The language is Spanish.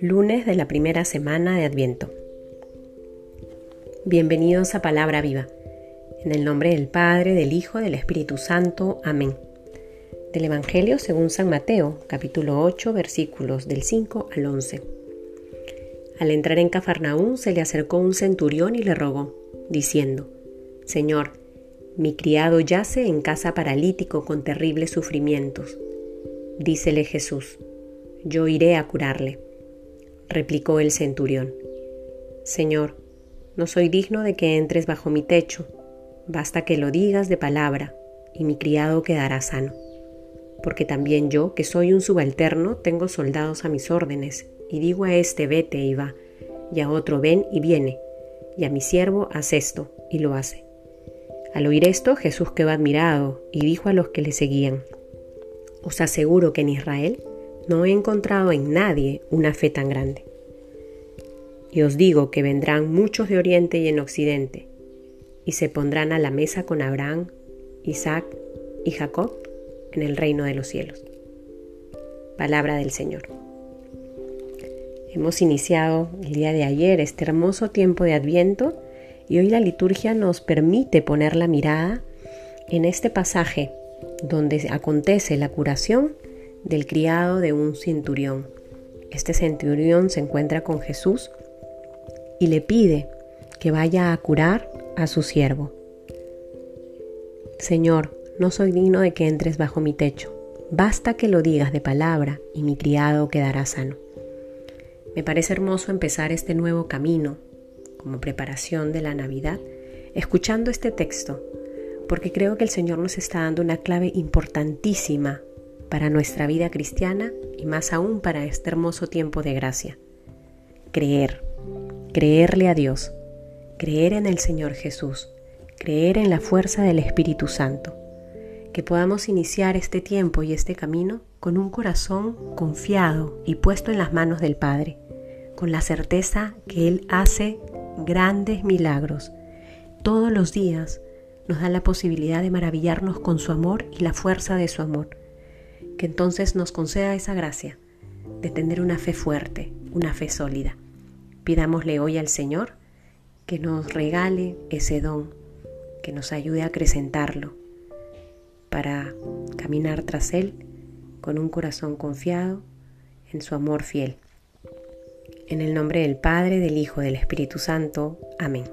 Lunes de la primera semana de Adviento. Bienvenidos a Palabra Viva. En el nombre del Padre, del Hijo, del Espíritu Santo. Amén. Del Evangelio según San Mateo, capítulo 8, versículos del 5 al 11. Al entrar en Cafarnaún se le acercó un centurión y le rogó, diciendo, Señor, mi criado yace en casa paralítico con terribles sufrimientos. Dícele Jesús, yo iré a curarle replicó el centurión. Señor, no soy digno de que entres bajo mi techo, basta que lo digas de palabra, y mi criado quedará sano. Porque también yo, que soy un subalterno, tengo soldados a mis órdenes, y digo a este vete y va, y a otro ven y viene, y a mi siervo haz esto, y lo hace. Al oír esto, Jesús quedó admirado, y dijo a los que le seguían, Os aseguro que en Israel no he encontrado en nadie una fe tan grande. Y os digo que vendrán muchos de oriente y en occidente, y se pondrán a la mesa con Abraham, Isaac y Jacob en el reino de los cielos. Palabra del Señor. Hemos iniciado el día de ayer este hermoso tiempo de Adviento y hoy la liturgia nos permite poner la mirada en este pasaje donde acontece la curación del criado de un centurión. Este centurión se encuentra con Jesús y le pide que vaya a curar a su siervo. Señor, no soy digno de que entres bajo mi techo. Basta que lo digas de palabra y mi criado quedará sano. Me parece hermoso empezar este nuevo camino como preparación de la Navidad escuchando este texto, porque creo que el Señor nos está dando una clave importantísima para nuestra vida cristiana y más aún para este hermoso tiempo de gracia. Creer, creerle a Dios, creer en el Señor Jesús, creer en la fuerza del Espíritu Santo, que podamos iniciar este tiempo y este camino con un corazón confiado y puesto en las manos del Padre, con la certeza que Él hace grandes milagros. Todos los días nos da la posibilidad de maravillarnos con su amor y la fuerza de su amor que entonces nos conceda esa gracia de tener una fe fuerte, una fe sólida. Pidámosle hoy al Señor que nos regale ese don, que nos ayude a acrecentarlo para caminar tras Él con un corazón confiado en su amor fiel. En el nombre del Padre, del Hijo, del Espíritu Santo. Amén.